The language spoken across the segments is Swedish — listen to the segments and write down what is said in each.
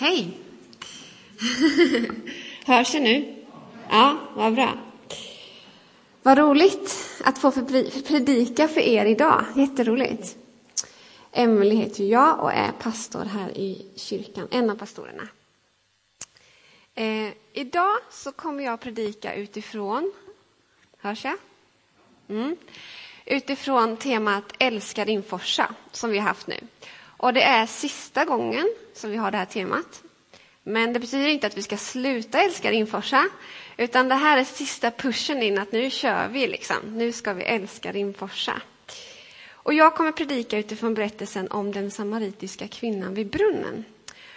Hej! Hörs jag nu? Ja, vad bra. Vad roligt att få predika för er idag. Jätteroligt. Emelie heter jag och är pastor här i kyrkan, en av pastorerna. Eh, idag så kommer jag predika utifrån, hörs jag? Mm. Utifrån temat Älska din Forsa som vi har haft nu. Och det är sista gången som vi har det här temat. Men det betyder inte att vi ska sluta älska Rimforsa, utan det här är sista pushen in att nu kör vi, liksom. nu ska vi älska Rimforsa. Och jag kommer predika utifrån berättelsen om den samaritiska kvinnan vid brunnen.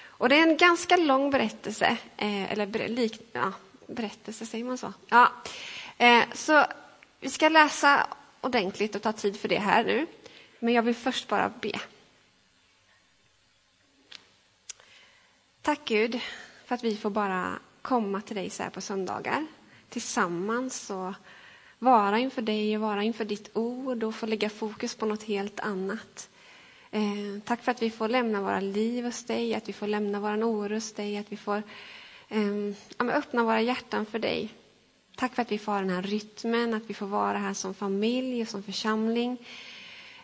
Och det är en ganska lång berättelse, eh, eller ber, lik, ja, berättelse, säger man så? Ja. Eh, så vi ska läsa ordentligt och ta tid för det här nu. Men jag vill först bara be. Tack Gud för att vi får bara komma till dig så här på söndagar tillsammans och vara inför dig och vara inför ditt ord och få lägga fokus på något helt annat. Eh, tack för att vi får lämna våra liv hos dig, att vi får lämna vår oro hos dig, att vi får eh, öppna våra hjärtan för dig. Tack för att vi får ha den här rytmen, att vi får vara här som familj och som församling.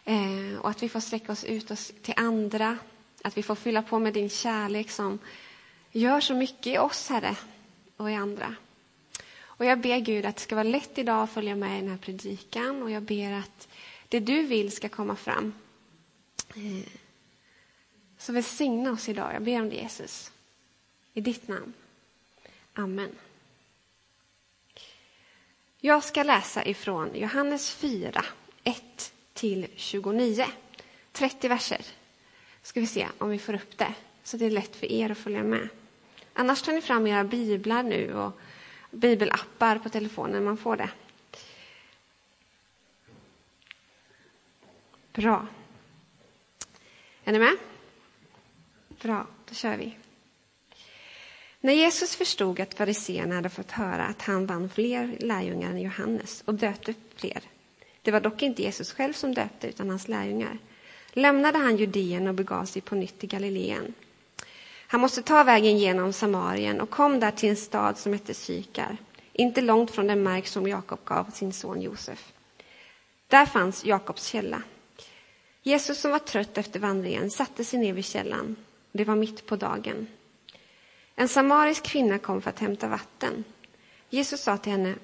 Eh, och att vi får sträcka oss ut oss till andra, att vi får fylla på med din kärlek som gör så mycket i oss, Herre, och i andra. Och jag ber Gud att det ska vara lätt idag att följa med i den här predikan och jag ber att det du vill ska komma fram. Eh, så välsigna oss idag. Jag ber om det, Jesus. I ditt namn. Amen. Jag ska läsa ifrån Johannes 4, 1-29, 30 verser ska vi se om vi får upp det, så det är lätt för er att följa med. Annars tar ni fram era biblar nu och bibelappar på telefonen, man får det. Bra. Är ni med? Bra, då kör vi. När Jesus förstod att fariséerna hade fått höra att han vann fler lärjungar än Johannes och döpte fler, det var dock inte Jesus själv som döpte, utan hans lärjungar, lämnade han Judeen och begav sig på nytt till Galileen. Han måste ta vägen genom Samarien och kom där till en stad som hette Sykar, inte långt från den mark som Jakob gav sin son Josef. Där fanns Jakobs källa. Jesus, som var trött efter vandringen, satte sig ner vid källan. Det var mitt på dagen. En samarisk kvinna kom för att hämta vatten. Jesus sa till henne,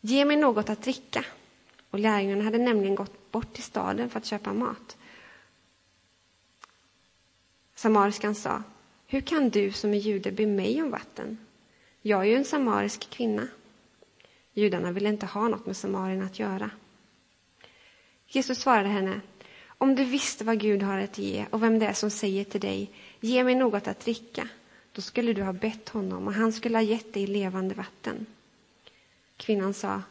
ge mig något att dricka. Och lärjungarna hade nämligen gått bort till staden för att köpa mat. Samariskan sa, hur kan du som är jude be mig om vatten? Jag är ju en samarisk kvinna. Judarna ville inte ha något med samarierna att göra. Jesus svarade henne, om du visste vad Gud har att ge och vem det är som säger till dig, ge mig något att dricka, då skulle du ha bett honom och han skulle ha gett dig levande vatten. Kvinnan sa,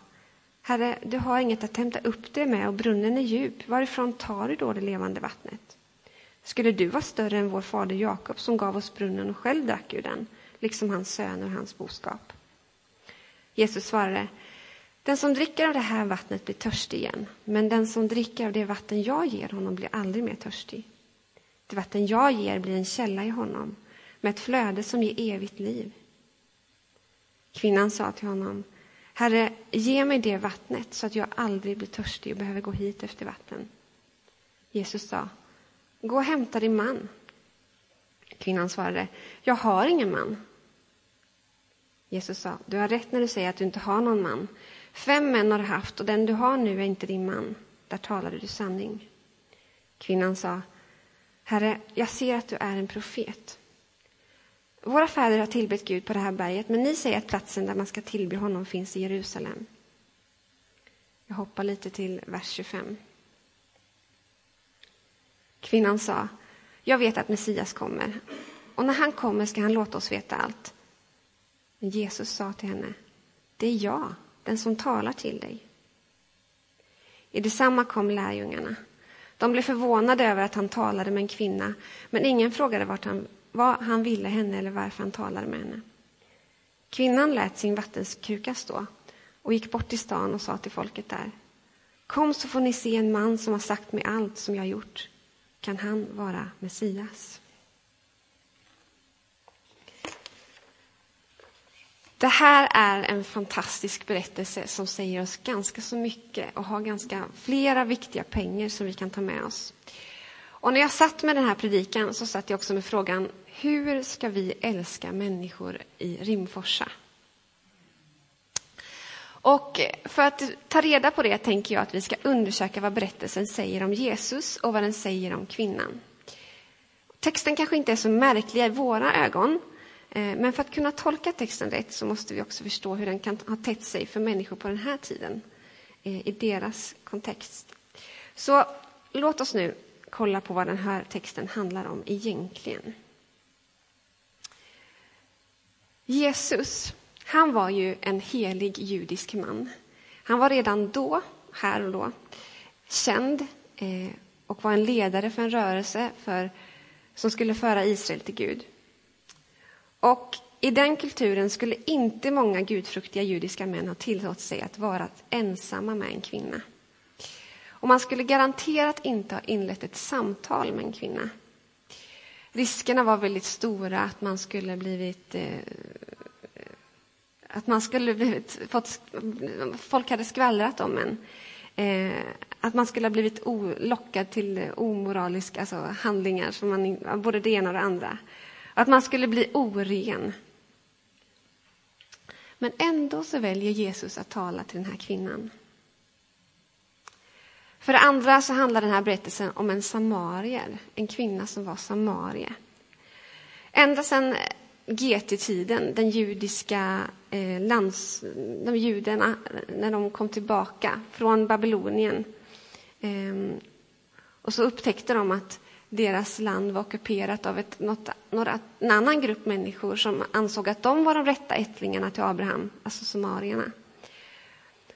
Herre, du har inget att hämta upp det med och brunnen är djup. Varifrån tar du då det levande vattnet? Skulle du vara större än vår fader Jakob som gav oss brunnen och själv drack ur den, liksom hans söner och hans boskap? Jesus svarade, den som dricker av det här vattnet blir törstig igen, men den som dricker av det vatten jag ger honom blir aldrig mer törstig. Det vatten jag ger blir en källa i honom, med ett flöde som ger evigt liv. Kvinnan sa till honom, Herre, ge mig det vattnet så att jag aldrig blir törstig och behöver gå hit efter vatten. Jesus sa, gå och hämta din man. Kvinnan svarade, jag har ingen man. Jesus sa, du har rätt när du säger att du inte har någon man. Fem män har du haft och den du har nu är inte din man. Där talade du sanning. Kvinnan sa, Herre, jag ser att du är en profet. Våra fäder har tillbett Gud på det här berget, men ni säger att platsen där man ska tillbe honom finns i Jerusalem. Jag hoppar lite till vers 25. Kvinnan sa, jag vet att Messias kommer, och när han kommer ska han låta oss veta allt. Men Jesus sa till henne, det är jag, den som talar till dig. I detsamma kom lärjungarna. De blev förvånade över att han talade med en kvinna, men ingen frågade vart han vad han ville henne eller varför han talade med henne. Kvinnan lät sin vattenkruka stå och gick bort till stan och sa till folket där. Kom så får ni se en man som har sagt mig allt som jag har gjort. Kan han vara Messias? Det här är en fantastisk berättelse som säger oss ganska så mycket och har ganska flera viktiga pengar som vi kan ta med oss. Och när jag satt med den här predikan så satt jag också med frågan hur ska vi älska människor i Rimforsa? Och för att ta reda på det tänker jag att vi ska undersöka vad berättelsen säger om Jesus och vad den säger om kvinnan. Texten kanske inte är så märklig i våra ögon, eh, men för att kunna tolka texten rätt så måste vi också förstå hur den kan ha tätt sig för människor på den här tiden, eh, i deras kontext. Så låt oss nu kolla på vad den här texten handlar om egentligen. Jesus, han var ju en helig judisk man. Han var redan då, här och då, känd eh, och var en ledare för en rörelse för, som skulle föra Israel till Gud. Och i den kulturen skulle inte många gudfruktiga judiska män ha tillåtit sig att vara ensamma med en kvinna. Och man skulle garanterat inte ha inlett ett samtal med en kvinna. Riskerna var väldigt stora att man skulle blivit eh, att man skulle blivit, fått, folk hade skvallrat om en. Eh, att man skulle ha blivit o, lockad till omoraliska alltså handlingar, som man, både det ena och det andra. Att man skulle bli oren. Men ändå så väljer Jesus att tala till den här kvinnan. För det andra så handlar den här berättelsen om en samarier, en kvinna som var samarie. Ända sedan GT-tiden, den judiska eh, lands, de judarna, när de kom tillbaka från Babylonien. Eh, och så upptäckte de att deras land var ockuperat av ett, något, några, en annan grupp människor som ansåg att de var de rätta ättlingarna till Abraham, alltså samarierna.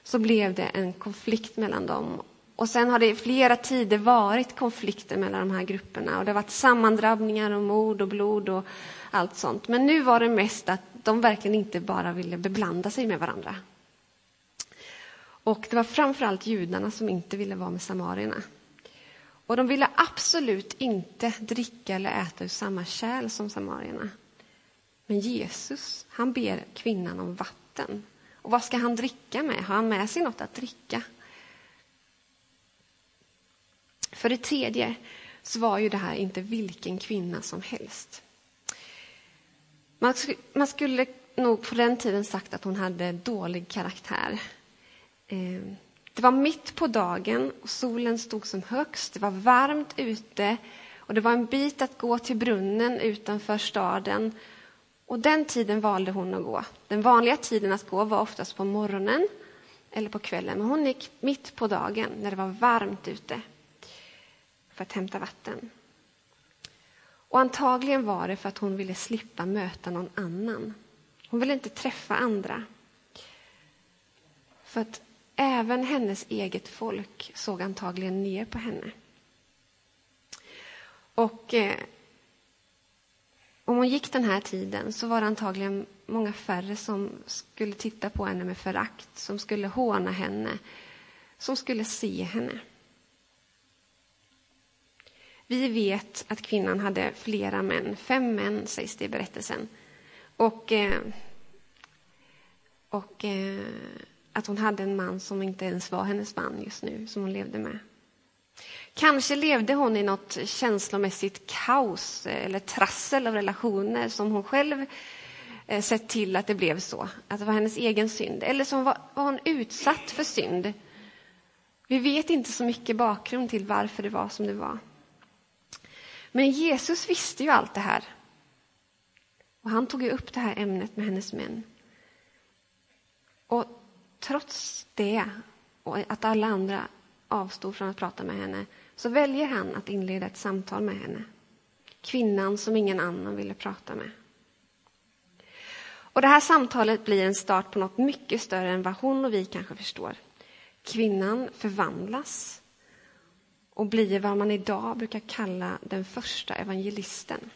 Så blev det en konflikt mellan dem och sen har det i flera tider varit konflikter mellan de här grupperna och det har varit sammandrabbningar och mord och blod och allt sånt. Men nu var det mest att de verkligen inte bara ville beblanda sig med varandra. Och det var framförallt judarna som inte ville vara med samarierna. Och de ville absolut inte dricka eller äta ur samma kärl som samarierna. Men Jesus, han ber kvinnan om vatten. Och vad ska han dricka med? Har han med sig något att dricka? För det tredje så var ju det här inte vilken kvinna som helst. Man, skulle nog på den tiden sagt att hon hade dålig karaktär. Eh, det var mitt på dagen och solen stod som högst. Det var varmt ute och det var en bit att gå till brunnen utanför staden. Och den tiden valde hon att gå. Den vanliga tiden att gå var oftast på morgonen eller på kvällen, men hon gick mitt på dagen när det var varmt ute för att hämta vatten. Och antagligen var det för att hon ville slippa möta någon annan. Hon ville inte träffa andra. För att även hennes eget folk såg antagligen ner på henne. Och eh, om hon gick den här tiden så var det antagligen många färre som skulle titta på henne med förakt, som skulle håna henne, som skulle se henne. Vi vet att kvinnan hade flera män, fem män sägs det i berättelsen. Och, eh, och eh, att hon hade en man som inte ens var hennes man just nu, som hon levde med. Kanske levde hon i något känslomässigt kaos eh, eller trassel av relationer som hon själv sett till att det blev så, att det var hennes egen synd. Eller så var, var hon utsatt för synd. Vi vet inte så mycket bakgrund till varför det var som det var. Men Jesus visste ju allt det här. Och han tog ju upp det här ämnet med hennes män. Och trots det, och att alla andra avstod från att prata med henne, så väljer han att inleda ett samtal med henne. Kvinnan som ingen annan ville prata med. Och Det här samtalet blir en start på något mycket större än vad hon och vi kanske förstår. Kvinnan förvandlas och blir vad man idag brukar kalla den första evangelisten.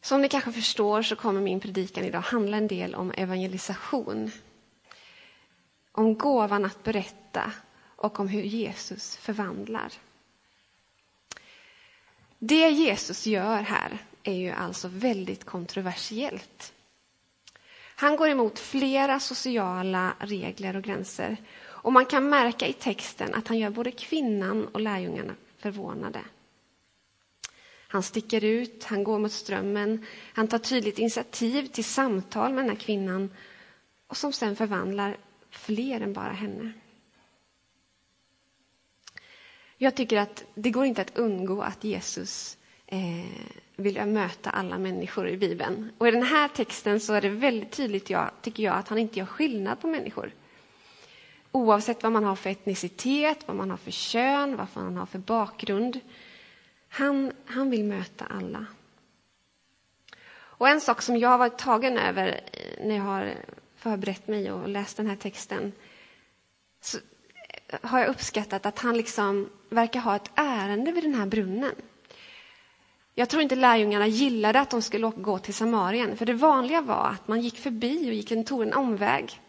Som ni kanske förstår så kommer min predikan idag handla en del om evangelisation. Om gåvan att berätta och om hur Jesus förvandlar. Det Jesus gör här är ju alltså väldigt kontroversiellt. Han går emot flera sociala regler och gränser. Och man kan märka i texten att han gör både kvinnan och lärjungarna förvånade. Han sticker ut, han går mot strömmen, han tar tydligt initiativ till samtal med den här kvinnan och som sen förvandlar fler än bara henne. Jag tycker att det går inte att undgå att Jesus eh, vill möta alla människor i Bibeln. Och i den här texten så är det väldigt tydligt, jag, tycker jag, att han inte gör skillnad på människor. Oavsett vad man har för etnicitet, vad man har för kön, vad man har för bakgrund. Han, han vill möta alla. Och en sak som jag har varit tagen över eh, när jag har förberett mig och läst den här texten så eh, har jag uppskattat att han liksom verkar ha ett ärende vid den här brunnen. Jag tror inte lärjungarna gillade att de skulle gå till Samarien, för det vanliga var att man gick förbi och gick en, tog en omväg.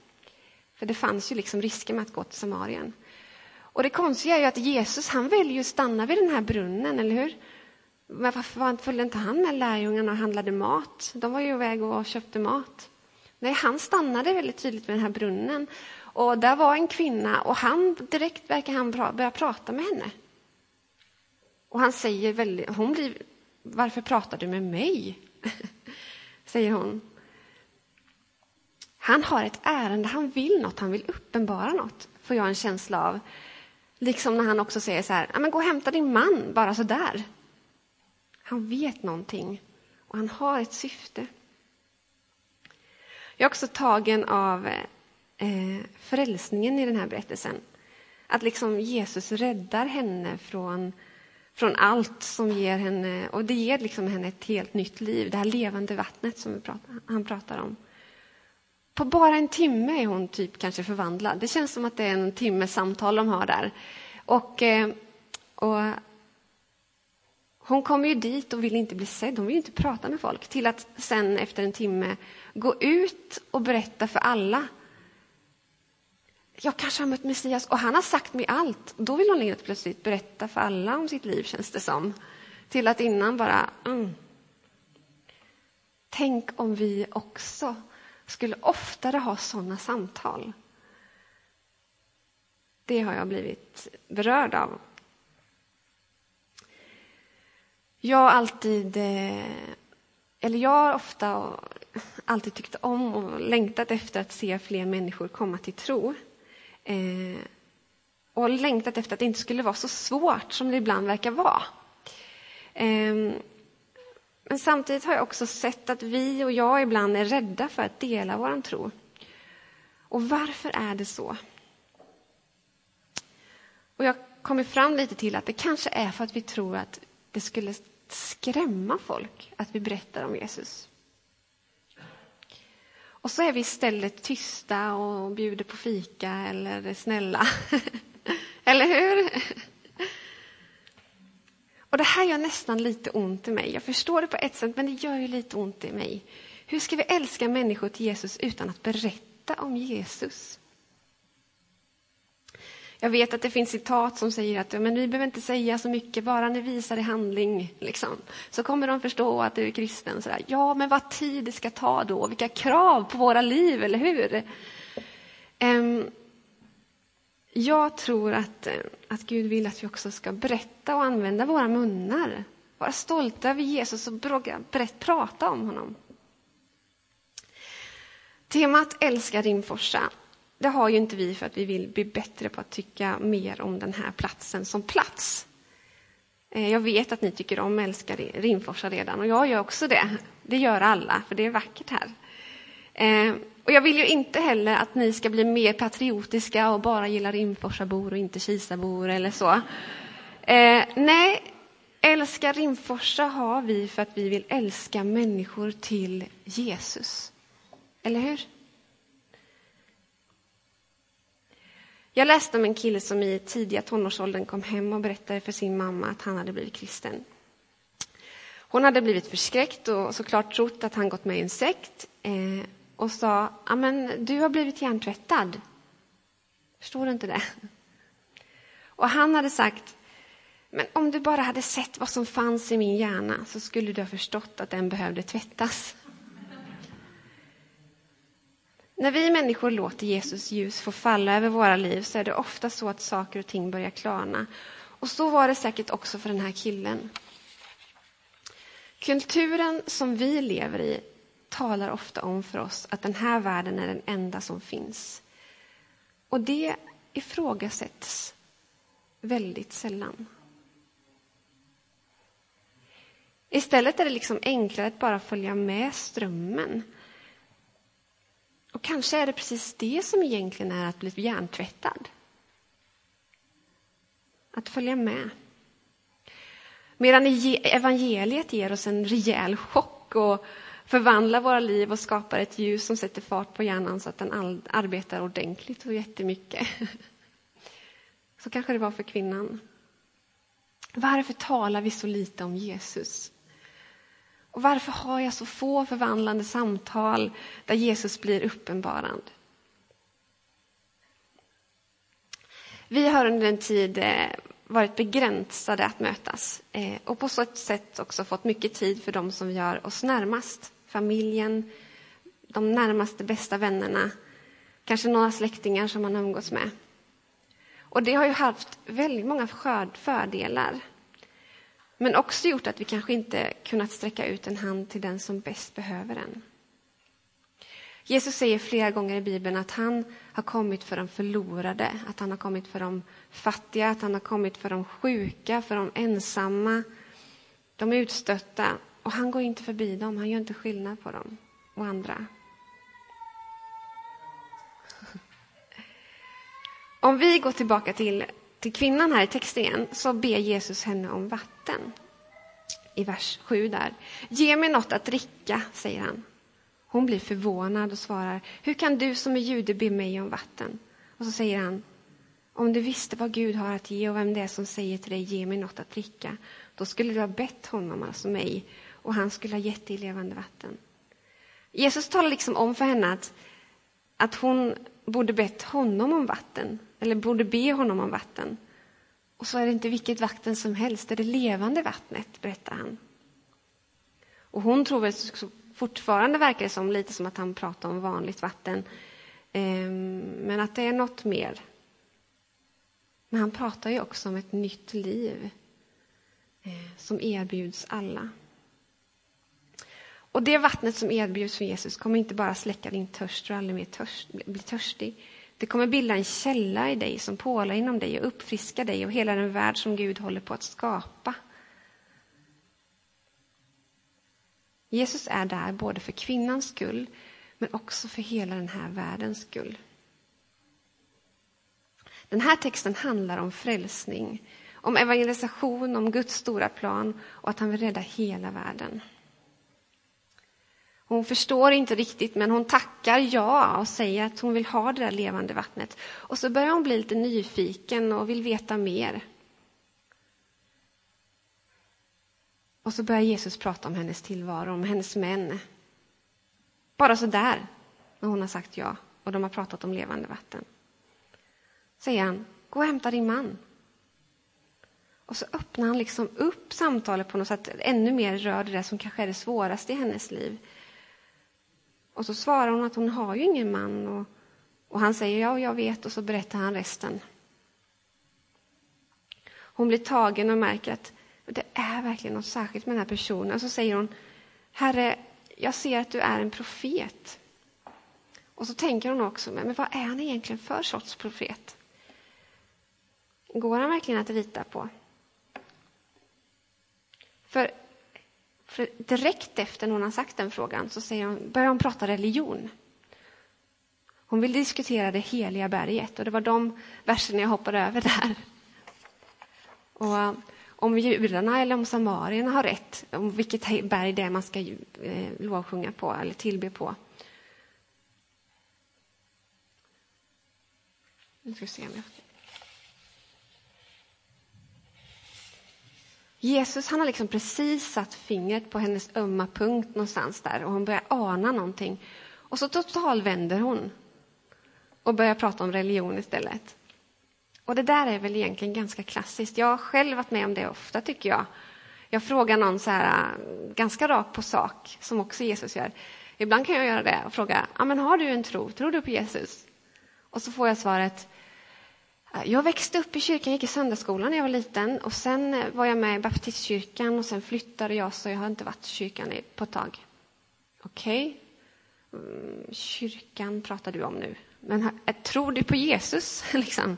För det fanns ju liksom risker med att gå till Samarien. Och det konstiga är ju att Jesus, han väljer att stanna vid den här brunnen, eller hur? Men varför följde inte han med lärjungarna och handlade mat? De var ju iväg och köpte mat. Nej, han stannade väldigt tydligt vid den här brunnen. Och där var en kvinna och han direkt verkar han börja prata med henne. Och han säger väldigt, hon blir, varför pratar du med mig? säger hon. Han har ett ärende, han vill något, han vill uppenbara något, får jag en känsla av. Liksom när han också säger så här, men gå och hämta din man, bara så där. Han vet någonting och han har ett syfte. Jag är också tagen av eh, frälsningen i den här berättelsen. Att liksom Jesus räddar henne från, från allt som ger henne, och det ger liksom henne ett helt nytt liv, det här levande vattnet som pratar, han pratar om. På bara en timme är hon typ kanske förvandlad. Det känns som att det är en timmes samtal de har där. Och, eh, och hon kommer ju dit och vill inte bli sedd, hon vill inte prata med folk. Till att sen efter en timme gå ut och berätta för alla. Jag kanske har mött Messias och han har sagt mig allt. Då vill hon helt plötsligt berätta för alla om sitt liv, känns det som. Till att innan bara... Mm. Tänk om vi också skulle oftare ha sådana samtal. Det har jag blivit berörd av. Jag har alltid, eh, eller jag har ofta alltid tyckt om och längtat efter att se fler människor komma till tro. Eh, och längtat efter att det inte skulle vara så svårt som det ibland verkar vara. Eh, men samtidigt har jag också sett att vi och jag ibland är rädda för att dela vår tro. Och varför är det så? Och jag kommer fram lite till att det kanske är för att vi tror att det skulle skrämma folk att vi berättar om Jesus. Och så är vi istället tysta och bjuder på fika eller är snälla. eller hur? Det här gör nästan lite ont i mig. Jag förstår det på ett sätt, men det gör ju lite ont i mig. Hur ska vi älska människor till Jesus utan att berätta om Jesus? Jag vet att det finns citat som säger att men vi behöver inte säga så mycket, bara ni visar i handling. Liksom. Så kommer de förstå att du är kristen. Sådär. Ja, men vad tid det ska ta då, vilka krav på våra liv, eller hur? Um, jag tror att, eh, att Gud vill att vi också ska berätta och använda våra munnar. Vara stolta över Jesus och berätt, prata om honom. Temat Älska Rimforsa det har ju inte vi för att vi vill bli bättre på att tycka mer om den här platsen som plats. Eh, jag vet att ni tycker om älskar Rimforsa redan och jag gör också det. Det gör alla, för det är vackert här. Eh, och jag vill ju inte heller att ni ska bli mer patriotiska och bara gilla Rimforsabor och inte Kisabor eller så. Eh, nej, älska Rimforsa har vi för att vi vill älska människor till Jesus. Eller hur? Jag läste om en kille som i tidiga tonårsåldern kom hem och berättade för sin mamma att han hade blivit kristen. Hon hade blivit förskräckt och såklart trott att han gått med i en sekt eh, och sa, men du har blivit hjärntvättad. Förstår du inte det? Och han hade sagt, Men om du bara hade sett vad som fanns i min hjärna så skulle du ha förstått att den behövde tvättas. När vi människor låter Jesus ljus få falla över våra liv så är det ofta så att saker och ting börjar klarna. Och så var det säkert också för den här killen. Kulturen som vi lever i talar ofta om för oss att den här världen är den enda som finns. Och det ifrågasätts väldigt sällan. Istället är det liksom enklare att bara följa med strömmen. Och kanske är det precis det som egentligen är att bli hjärntvättad. Att följa med. Medan evangeliet ger oss en rejäl chock och förvandlar våra liv och skapar ett ljus som sätter fart på hjärnan så att den arbetar ordentligt och jättemycket. Så kanske det var för kvinnan. Varför talar vi så lite om Jesus? Och varför har jag så få förvandlande samtal där Jesus blir uppenbarad? Vi har under en tid eh, varit begränsade att mötas eh, och på så sätt också fått mycket tid för dem som vi gör oss närmast. Familjen, de närmaste bästa vännerna, kanske några släktingar som man umgås med. Och det har ju haft väldigt många fördelar. Men också gjort att vi kanske inte kunnat sträcka ut en hand till den som bäst behöver den. Jesus säger flera gånger i Bibeln att han har kommit för de förlorade, att han har kommit för de fattiga, att han har kommit för de sjuka, för de ensamma, de utstötta. Och han går inte förbi dem, han gör inte skillnad på dem och andra. Om vi går tillbaka till, till kvinnan här i texten igen, så ber Jesus henne om vatten. I vers 7 där. Ge mig något att dricka, säger han. Hon blir förvånad och svarar, hur kan du som är jude be mig om vatten? Och så säger han, om du visste vad Gud har att ge och vem det är som säger till dig, ge mig något att dricka, då skulle du ha bett honom, alltså mig, och han skulle ha gett dig levande vatten. Jesus talar liksom om för henne att, att hon borde bett honom om vatten, eller borde be honom om vatten. Och så är det inte vilket vatten som helst, det är det levande vattnet, berättar han. Och hon tror väl fortfarande, verkar det som, lite som att han pratar om vanligt vatten. Ehm, men att det är något mer. Men han pratar ju också om ett nytt liv eh, som erbjuds alla. Och det vattnet som erbjuds från Jesus kommer inte bara släcka din törst och aldrig mer törst, bli törstig. Det kommer bilda en källa i dig som pålar inom dig och uppfriska dig och hela den värld som Gud håller på att skapa. Jesus är där både för kvinnans skull men också för hela den här världens skull. Den här texten handlar om frälsning, om evangelisation, om Guds stora plan och att han vill rädda hela världen. Hon förstår inte riktigt, men hon tackar ja och säger att hon vill ha det där levande vattnet. Och så börjar hon bli lite nyfiken och vill veta mer. Och så börjar Jesus prata om hennes tillvaro, om hennes män. Bara så där, när hon har sagt ja och de har pratat om levande vatten. Säger han, gå och hämta din man. Och så öppnar han liksom upp samtalet på något sätt, ännu mer rör det där som kanske är det svåraste i hennes liv. Och så svarar hon att hon har ju ingen man. Och, och han säger ja, jag vet, och så berättar han resten. Hon blir tagen och märker att det är verkligen något särskilt med den här personen. Och så säger hon, Herre, jag ser att du är en profet. Och så tänker hon också, men vad är han egentligen för sorts profet? Går han verkligen att lita på? För för direkt efter när hon har sagt den frågan så säger hon, börjar hon prata religion. Hon vill diskutera det heliga berget och det var de verserna jag hoppade över där. Och eh, om judarna eller om samarierna har rätt om vilket berg det är man ska eh, lovsjunga på eller tillbe på. Nu ska vi se om jag Jesus han har liksom precis satt fingret på hennes ömma punkt någonstans där och hon börjar ana någonting. Och så totalvänder hon och börjar prata om religion istället. Och det där är väl egentligen ganska klassiskt. Jag har själv varit med om det ofta, tycker jag. Jag frågar någon så här, äh, ganska rakt på sak, som också Jesus gör. Ibland kan jag göra det och fråga, ja, men har du en tro? Tror du på Jesus? Och så får jag svaret, jag växte upp i kyrkan, gick i söndagsskolan när jag var liten och sen eh, var jag med i baptistkyrkan och sen flyttade jag så jag har inte varit i kyrkan på ett tag. Okej, okay. Mm, kyrkan pratar du om nu. Men eh, tror du på Jesus? liksom.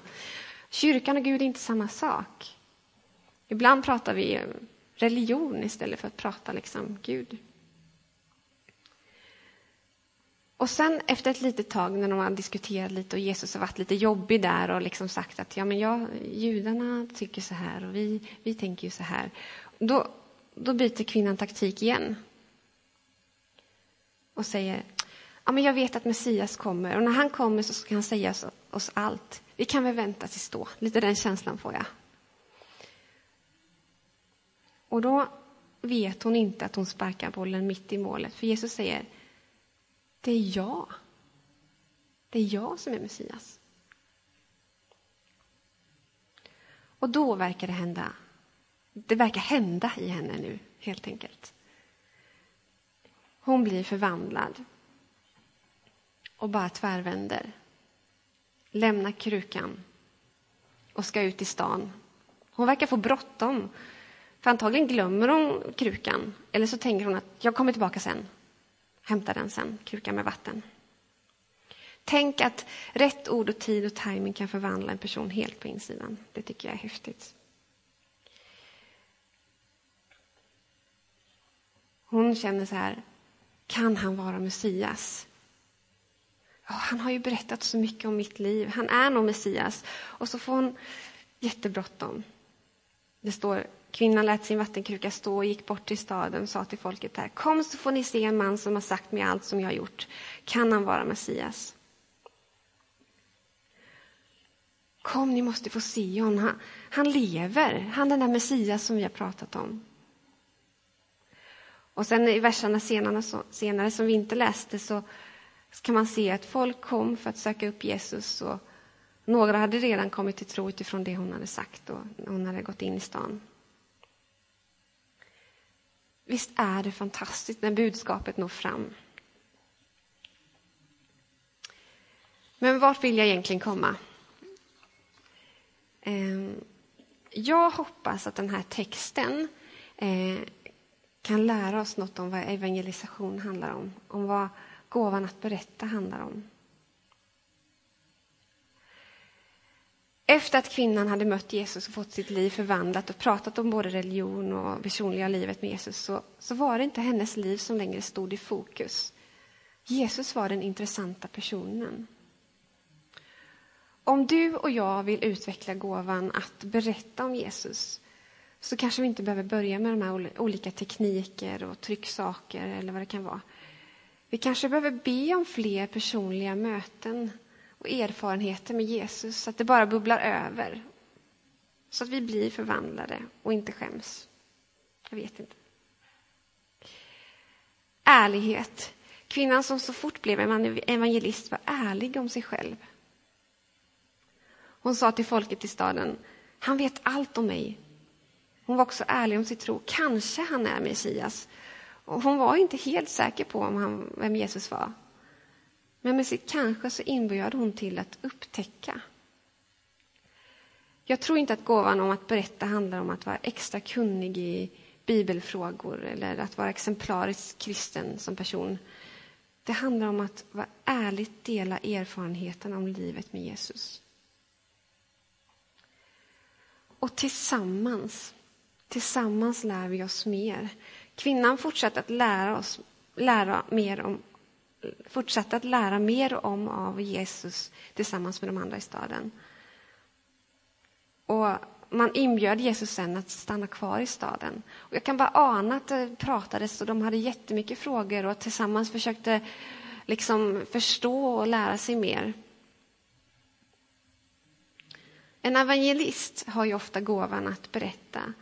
Kyrkan och Gud är inte samma sak. Ibland pratar vi religion istället för att prata liksom Gud. Och sen efter ett litet tag när de har diskuterat lite och Jesus har varit lite jobbig där och liksom sagt att ja, men jag, judarna tycker så här och vi, vi tänker ju så här. Då, då byter kvinnan taktik igen. Och säger ja, men jag vet att Messias kommer och när han kommer så ska han säga oss, oss allt. Vi kan väl vänta tills då. Lite den känslan får jag. Och då vet hon inte att hon sparkar bollen mitt i målet, för Jesus säger det är jag. Det är jag som är Messias. Och då verkar det hända. Det verkar hända i henne nu, helt enkelt. Hon blir förvandlad och bara tvärvänder. Lämnar krukan och ska ut i stan. Hon verkar få bråttom. För antagligen glömmer hon krukan. Eller så tänker hon att jag kommer tillbaka sen. Hämta den sen, kruka med vatten. Tänk att rätt ord och tid och timing kan förvandla en person helt på insidan. Det tycker jag är häftigt. Hon känner så här, kan han vara Messias? Oh, han har ju berättat så mycket om mitt liv. Han är nog Messias. Och så får hon jättebråttom. Det står Kvinnan lät sin vattenkruka stå och gick bort till staden och sa till folket där. Kom så får ni se en man som har sagt mig allt som jag har gjort. Kan han vara Messias? Kom, ni måste få se honom. Han, han lever. Han den där Messias som vi har pratat om. Och sen i verserna senare, senare som vi inte läste så kan man se att folk kom för att söka upp Jesus och några hade redan kommit till tro utifrån det hon hade sagt och hon hade gått in i stan. Visst är det fantastiskt när budskapet når fram? Men vart vill jag egentligen komma? Ehm, jag hoppas att den här texten eh, kan lära oss något om vad evangelisation handlar om, om vad gåvan att berätta handlar om. Efter att kvinnan hade mött Jesus och fått sitt liv förvandlat och pratat om både religion och personliga livet med Jesus så, så var det inte hennes liv som längre stod i fokus. Jesus var den intressanta personen. Om du och jag vill utveckla gåvan att berätta om Jesus så kanske vi inte behöver börja med de här olika tekniker och trycksaker eller vad det kan vara. Vi kanske behöver be om fler personliga möten och erfarenheter med Jesus så att det bara bubblar över. Så att vi blir förvandlade och inte skäms. Jag vet inte. Ärlighet. Kvinnan som så fort blev evangelist var ärlig om sig själv. Hon sa till folket i staden, han vet allt om mig. Hon var också ärlig om sin tro. Kanske han är Messias. Och hon var inte helt säker på om han, vem Jesus var. Men med sitt kanske så inbjöd hon till att upptäcka. Jag tror inte att gåvan om att berätta handlar om att vara extra kunnig i bibelfrågor eller att vara exemplariskt kristen som person. Det handlar om att vara ärligt dela erfarenheten om livet med Jesus. Och tillsammans, tillsammans lär vi oss mer. Kvinnan fortsätter att lära oss lära mer om fortsatte att lära mer om av Jesus tillsammans med de andra i staden. Och man inbjöd Jesus sen att stanna kvar i staden. Och jag kan bara ana att det pratades och de hade jättemycket frågor och tillsammans försökte liksom förstå och lära sig mer. En evangelist har ju ofta gåvan att berätta.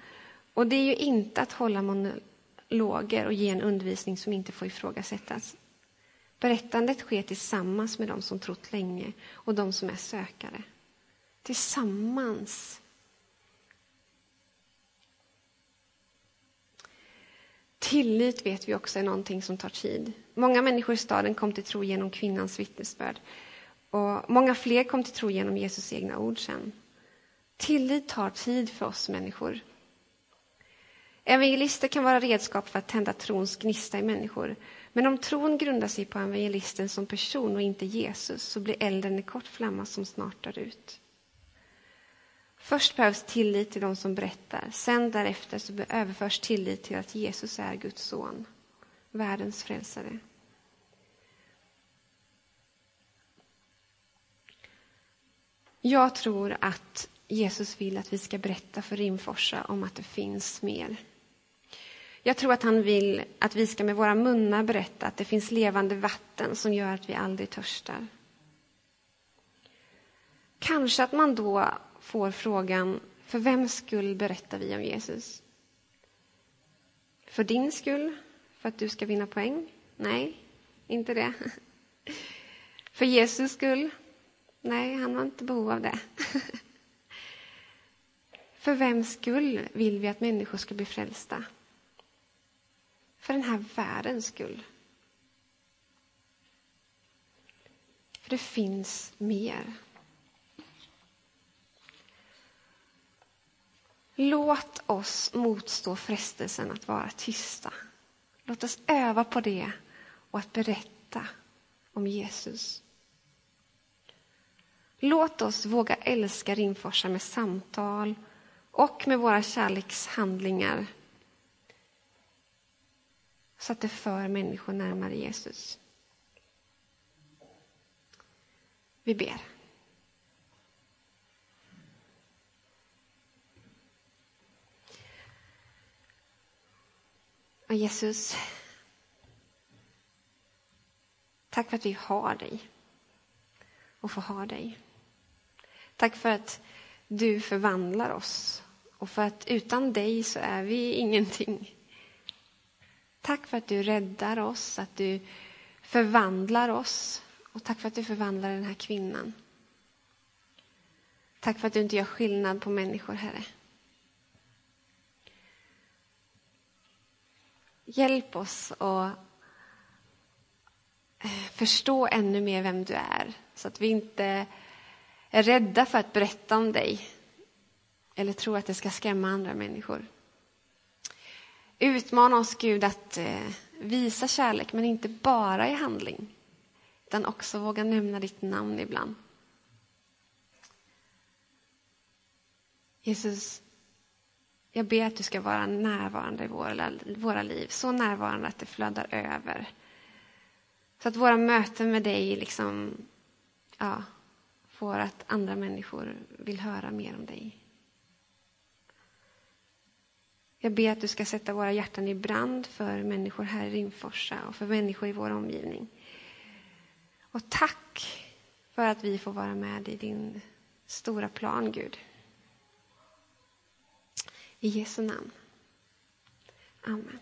Och det är ju inte att hålla monologer och ge en undervisning som inte får ifrågasättas. Berättandet sker tillsammans med de som trott länge och de som är sökare. Tillsammans. Tillit vet vi också är någonting som tar tid. Många människor i staden kom till tro genom kvinnans vittnesbörd. Och många fler kom till tro genom Jesus egna ord sen. Tillit tar tid för oss människor. Evangelister kan vara redskap för att tända trons gnista i människor. Men om tron grundar sig på evangelisten som person och inte Jesus så blir elden en kort flamma som snart dör ut. Först behövs tillit till de som berättar. Sen därefter så överförs tillit till att Jesus är Guds son, världens frälsare. Jag tror att Jesus vill att vi ska berätta för Rimforsa om att det finns mer. Jag tror att han vill att vi ska med våra munnar berätta att det finns levande vatten som gör att vi aldrig törstar. Kanske att man då får frågan, för vems skull berättar vi om Jesus? För din skull? För att du ska vinna poäng? Nej, inte det. För Jesus skull? Nej, han har inte behov av det. För vems skull vill vi att människor ska bli frälsta? För den här världens skull. För det finns mer. Låt oss motstå frestelsen att vara tysta. Låt oss öva på det och att berätta om Jesus. Låt oss våga älska Rimforsa med samtal och med våra kärlekshandlingar så att det för människor närmare Jesus. Vi ber. Och Jesus, tack för att vi har dig och får ha dig. Tack för att du förvandlar oss och för att utan dig så är vi ingenting. Tack för att du räddar oss, att du förvandlar oss och tack för att du förvandlar den här kvinnan. Tack för att du inte gör skillnad på människor, Herre. Hjälp oss att eh, förstå ännu mer vem du är, så att vi inte är rädda för att berätta om dig eller tror att det ska skrämma andra människor. Utmana oss, Gud, att eh, visa kärlek, men inte bara i handling, utan också våga nämna ditt namn ibland. Jesus, jag ber att du ska vara närvarande i våra, våra liv, så närvarande att det flödar över. Så att våra möten med dig liksom, ja, får att andra människor vill höra mer om dig. Jag ber att du ska sätta våra hjärtan i brand för människor här i Rimforsa och för människor i vår omgivning. Och tack för att vi får vara med i din stora plan, Gud. I Jesu namn. Amen.